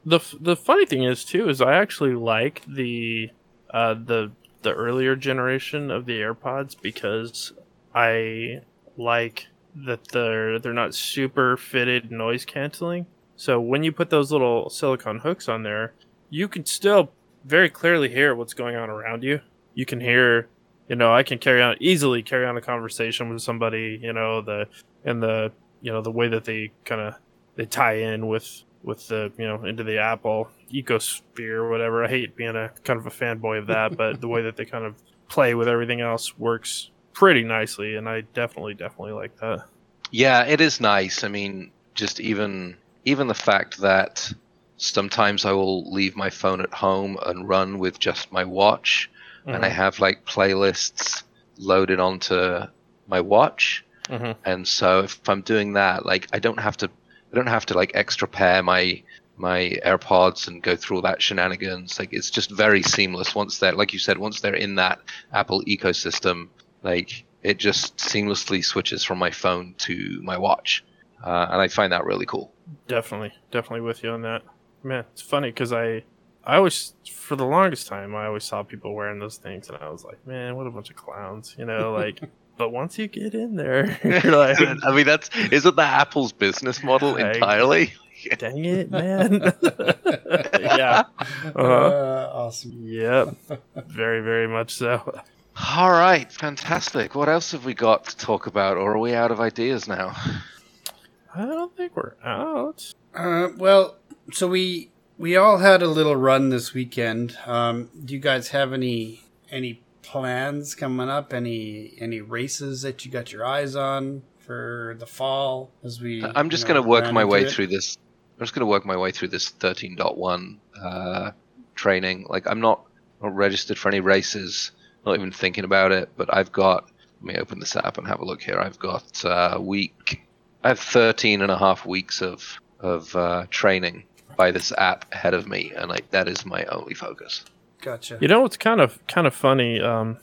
The the funny thing is too is I actually like the uh, the the earlier generation of the AirPods because I like that they're they're not super fitted noise canceling. So when you put those little silicone hooks on there, you can still very clearly hear what's going on around you. You can hear, you know, I can carry on easily carry on a conversation with somebody, you know, the and the you know the way that they kind of they tie in with with the you know into the Apple ecosphere or whatever. I hate being a kind of a fanboy of that, but the way that they kind of play with everything else works pretty nicely, and I definitely definitely like that. Yeah, it is nice. I mean, just even even the fact that sometimes I will leave my phone at home and run with just my watch, and I have like playlists loaded onto my watch. Mhm. And so if I'm doing that, like I don't have to, I don't have to like extra pair my my AirPods and go through all that shenanigans. Like it's just very seamless once they're, like you said, once they're in that Apple ecosystem. Like it just seamlessly switches from my phone to my watch, uh, and I find that really cool. Definitely, definitely with you on that. Man, it's funny because I, I always, for the longest time, I always saw people wearing those things, and I was like, man, what a bunch of clowns, you know, like. but once you get in there, you're like, I mean, that's isn't that Apple's business model Like- entirely? dang it, man. yeah. Uh-huh. Uh, awesome. Yep. Very, very much so. All right, fantastic. What else have we got to talk about, or are we out of ideas now? I don't think we're out. Uh, well, so we we all had a little run this weekend. Um, do you guys have any any plans coming up? Any any races that you got your eyes on for the fall? As we, I'm just you know, going to work my way it? through this. I'm just going to work my way through this 13.1 uh, training. Like, I'm not, not registered for any races. Not even thinking about it. But I've got. Let me open this app and have a look here. I've got uh, a week. I have 13 and a half weeks of of uh, training by this app ahead of me, and like that is my only focus. Gotcha. You know what's kind of kind of funny? Um,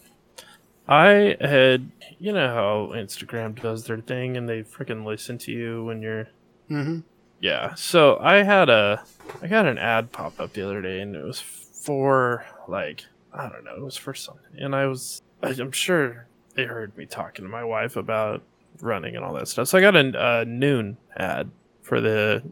I had you know how Instagram does their thing and they freaking listen to you when you're Mm-hmm. yeah. So I had a I got an ad pop up the other day and it was for like I don't know. It was for something, and I was. I- I'm sure they heard me talking to my wife about running and all that stuff. So I got a, a Nuun ad for the.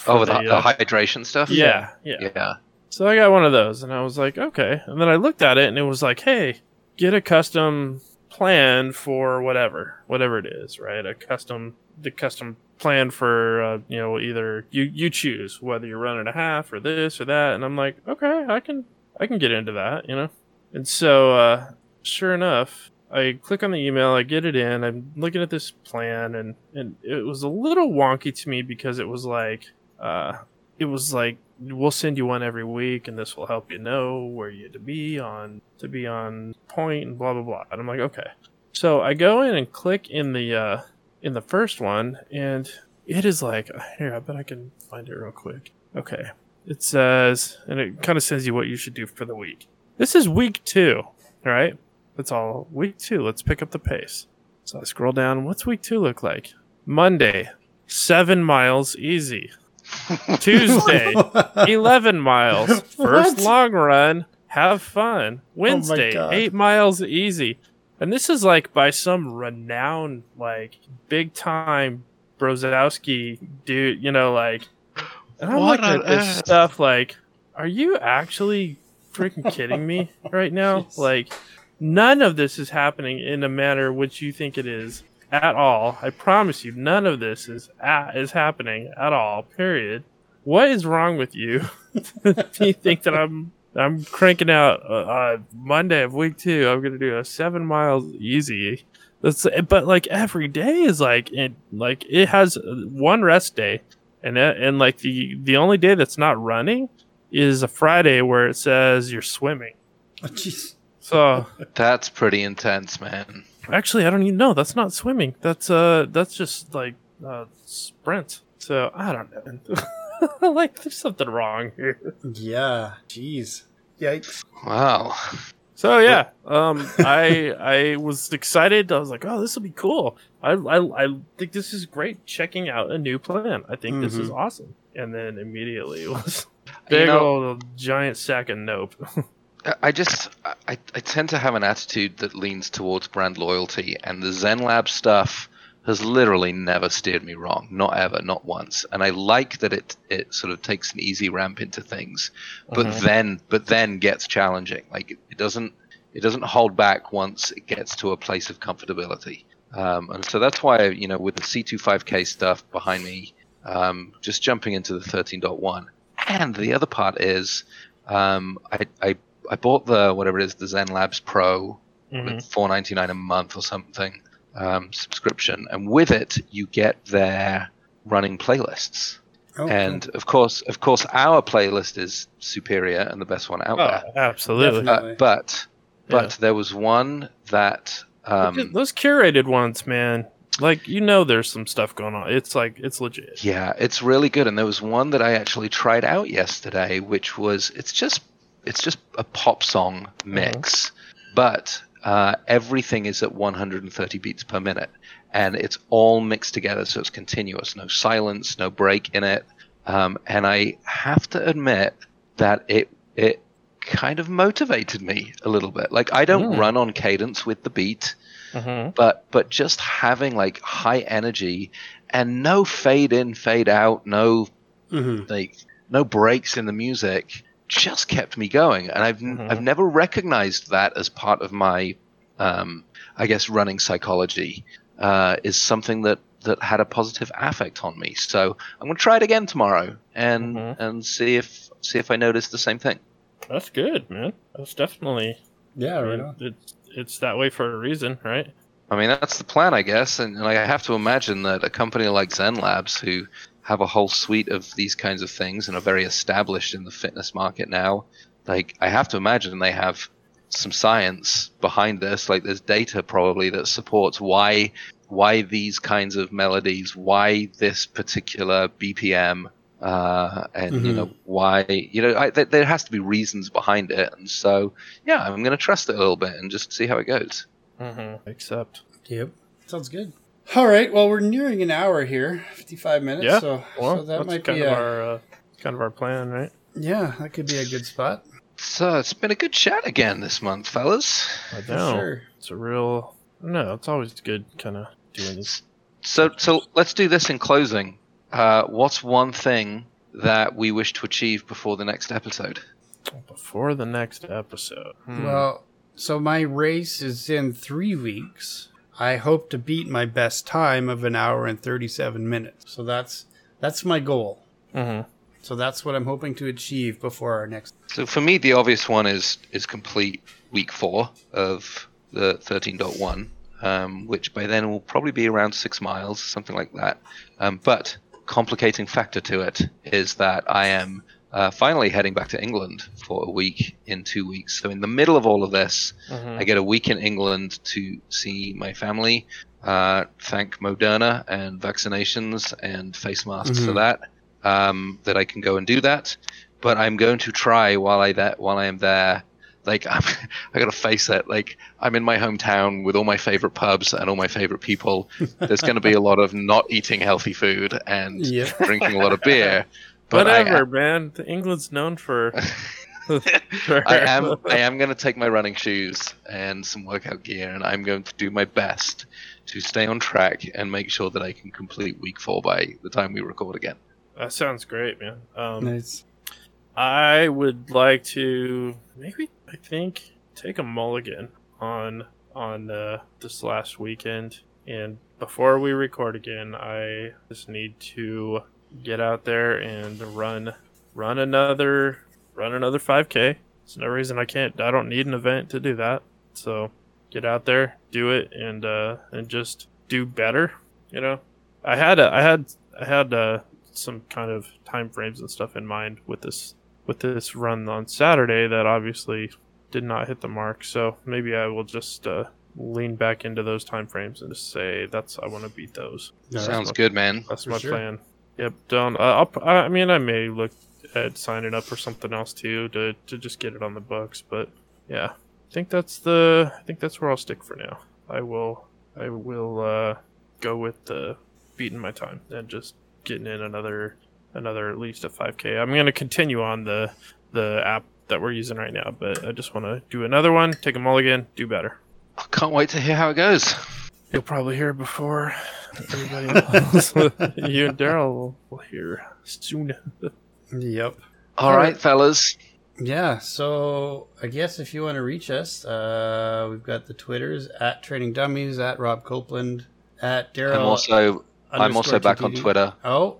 for Oh, the, the, the uh, hydration stuff. yeah, yeah, Yeah. So I got one of those, and I was like, okay. And then I looked at it, and it was like, hey, get a custom plan for whatever, whatever it is, right? A custom, the custom plan for, uh, you know, either you you choose whether you're running a half or this or that. And I'm like, okay, I can I can get into that, you know. And so, uh, sure enough, I click on the email, I get it in, I'm looking at this plan, and and it was a little wonky to me because it was like, uh, it was like we'll send you one every week and this will help you know where you to be on to be on point and blah blah blah. And i'm like okay. So i go in and click in the uh in the first one and it is like here i bet i can find it real quick. Okay. It says and it kind of says you what you should do for the week. This is week two all right? That's all. Week two let's pick up the pace. So i scroll down. What's week two look like? Monday. Seven miles easy Tuesday, 11 miles. First What? long run. Have fun. Oh Wednesday, God. 8 miles easy. And this is like by some renowned, like, big time Brozowski dude, you know, like. And I'm What looking at this stuff like, are you actually freaking kidding me right now? Jeez. Like, none of this is happening in a manner which you think it is at all. I promise you, none of this is at, is happening at all. Period. What is wrong with you? Do you think that I'm I'm cranking out uh, uh, Monday of week two? I'm gonna do a seven miles easy. That's but like every day is like it like it has one rest day, and uh, and like the the only day that's not running is a Friday where it says you're swimming. Oh, jeez. So That's pretty intense, man. Actually, I don't even know. That's not swimming. That's uh, that's just like uh, sprint. So I don't know. like, there's something wrong here. Yeah. Jeez. Yikes. Wow. So yeah, um, I I was excited. I was like, oh, this will be cool. I, I I think this is great. Checking out a new plan. I think this is awesome. And then immediately it was You big know- old giant sack of nope. I- just I, I tend to have an attitude that leans towards brand loyalty, and the Zen Lab stuff has literally never steered me wrong, not ever, not once. And I like that it it sort of takes an easy ramp into things, but Mhm. then but then gets challenging. Like it, it doesn't it doesn't hold back once it gets to a place of comfortability. Um, and so that's why you know with the C25K stuff behind me, um, just jumping into the 13.1, and the other part is um, I, I I bought the whatever it is, the Zen Labs Pro, Mhm. with four ninety nine a month or something um, subscription, and with it you get their running playlists. Oh, and of course, of course, our playlist is superior and the best one out there. Oh, absolutely. Uh, but but Yeah. there was one that Look um, Those curated ones, man. Like you know, there's some stuff going on. It's like it's legit. Yeah, it's really good. And there was one that I actually tried out yesterday, which was it's just it's just a pop song mix, but uh, everything is at 130 beats per minute, and it's all mixed together, so it's continuous, no silence, no break in it. Um, and I have to admit that it it kind of motivated me a little bit. Like I don't Mm. run on cadence with the beat Mm-hmm. but but just having like high energy and no fade in fade out no Mhm. like no breaks in the music just kept me going and i've n Mhm. i've never recognized that as part of my um i guess running psychology uh is something that that had a positive affect on me so i'm going to try it again tomorrow and Mhm. and see if see if i notice the same thing That's good, man. That's definitely. Yeah, right mean, on. it's it's that way for a reason, right? I mean, that's the plan, I guess. And, and I have to imagine that a company like Zen Labs, who have a whole suite of these kinds of things and are very established in the fitness market now, like, I have to imagine they have some science behind this. Like, there's data probably that supports why why these kinds of melodies, why this particular BPM, uh, and you Mhm. know why you know I, th- there has to be reasons behind it. And so, yeah, I'm going to trust it a little bit and just see how it goes. Mm-hmm. Except, Yep. Sounds good. All right. Well, we're nearing an hour here, 55 minutes. Yeah, So, well, so that that's might kind be of a, our uh, kind of our plan, right? yeah, that could be a good spot. It's, uh, it's been a good chat again this month, fellas. I know. sure. It's a real. No, it's always good, kind of doing this. So, so let's do this in closing. Uh, what's one thing that we wish to achieve before the next episode? Before the next episode. Hmm. Well, so my race is in three weeks. I hope to beat my best time of an hour and thirty-seven minutes. So that's that's my goal. Mhm. So that's what I'm hoping to achieve before our next. So for me, the obvious one is is complete week four of the 13.1, um, which by then will probably be around six miles, something like that. Um, but complicating factor to it is that I am uh, finally heading back to England for a week in two weeks. So in the middle of all of this, Mhm. I get a week in England to see my family, uh, thank Moderna and vaccinations and face masks for Mhm. that. Um, that I can go and do that, but I'm going to try while I that while I am there. Like I'm, I gotta face it. Like I'm in my hometown with all my favorite pubs and all my favorite people. There's going to be a lot of not eating healthy food and Yeah. drinking a lot of beer. But I- Whatever, man. England's known for. for- I am I am going to take my running shoes and some workout gear, and I'm going to do my best to stay on track and make sure that I can complete week four by the time we record again. That sounds great, man. Um, Nice. I would like to maybe I think take a mulligan on on uh, this last weekend, and before we record again, I just need to get out there and run run another run another 5k. There's no reason I can't. I don't need an event to do that. So get out there, do it, and uh, and just do better. You know, I had a, I had I had uh, some kind of time frames and stuff in mind with this with this run on Saturday that obviously did not hit the mark. So maybe I will just uh, lean back into those time frames and just say that's I want to beat those. No, Sounds what- good, man. That's For my sure. plan. Yep, don't. Uh, I'll, I mean, I may look at signing up for something else too to to just get it on the books. But yeah, I think that's the. I think that's where I'll stick for now. I will. I will uh, go with the beating my time and just getting in another another at least a 5k. I'm gonna continue on the the app that we're using right now, but I just want to do another one, take a mulligan, do better. I can't wait to hear how it goes. You'll probably hear before everybody else. you and Daryl will, will hear soon. Yep. All right, fellas. Yeah, so I guess if you want to reach us, uh, we've got the Twitters at Training Dummies, at Rob Copeland, at Daryl. I'm also I'm also underscore back on Twitter. Oh,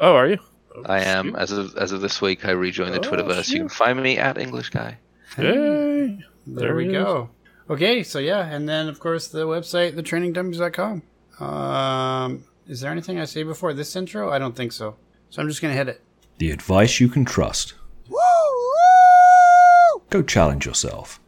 Oh, are you? Oh, I am shoot. as of as of this week. I rejoined the Oh, Twitterverse. You can find me at English Guy. Hey. there, There we he go. Okay, so yeah, and then of course the website, thetrainingdummies.com. Um, is there anything I say before this intro? I don't think so. So I'm just gonna hit it. The advice you can trust. Woo! Go challenge yourself.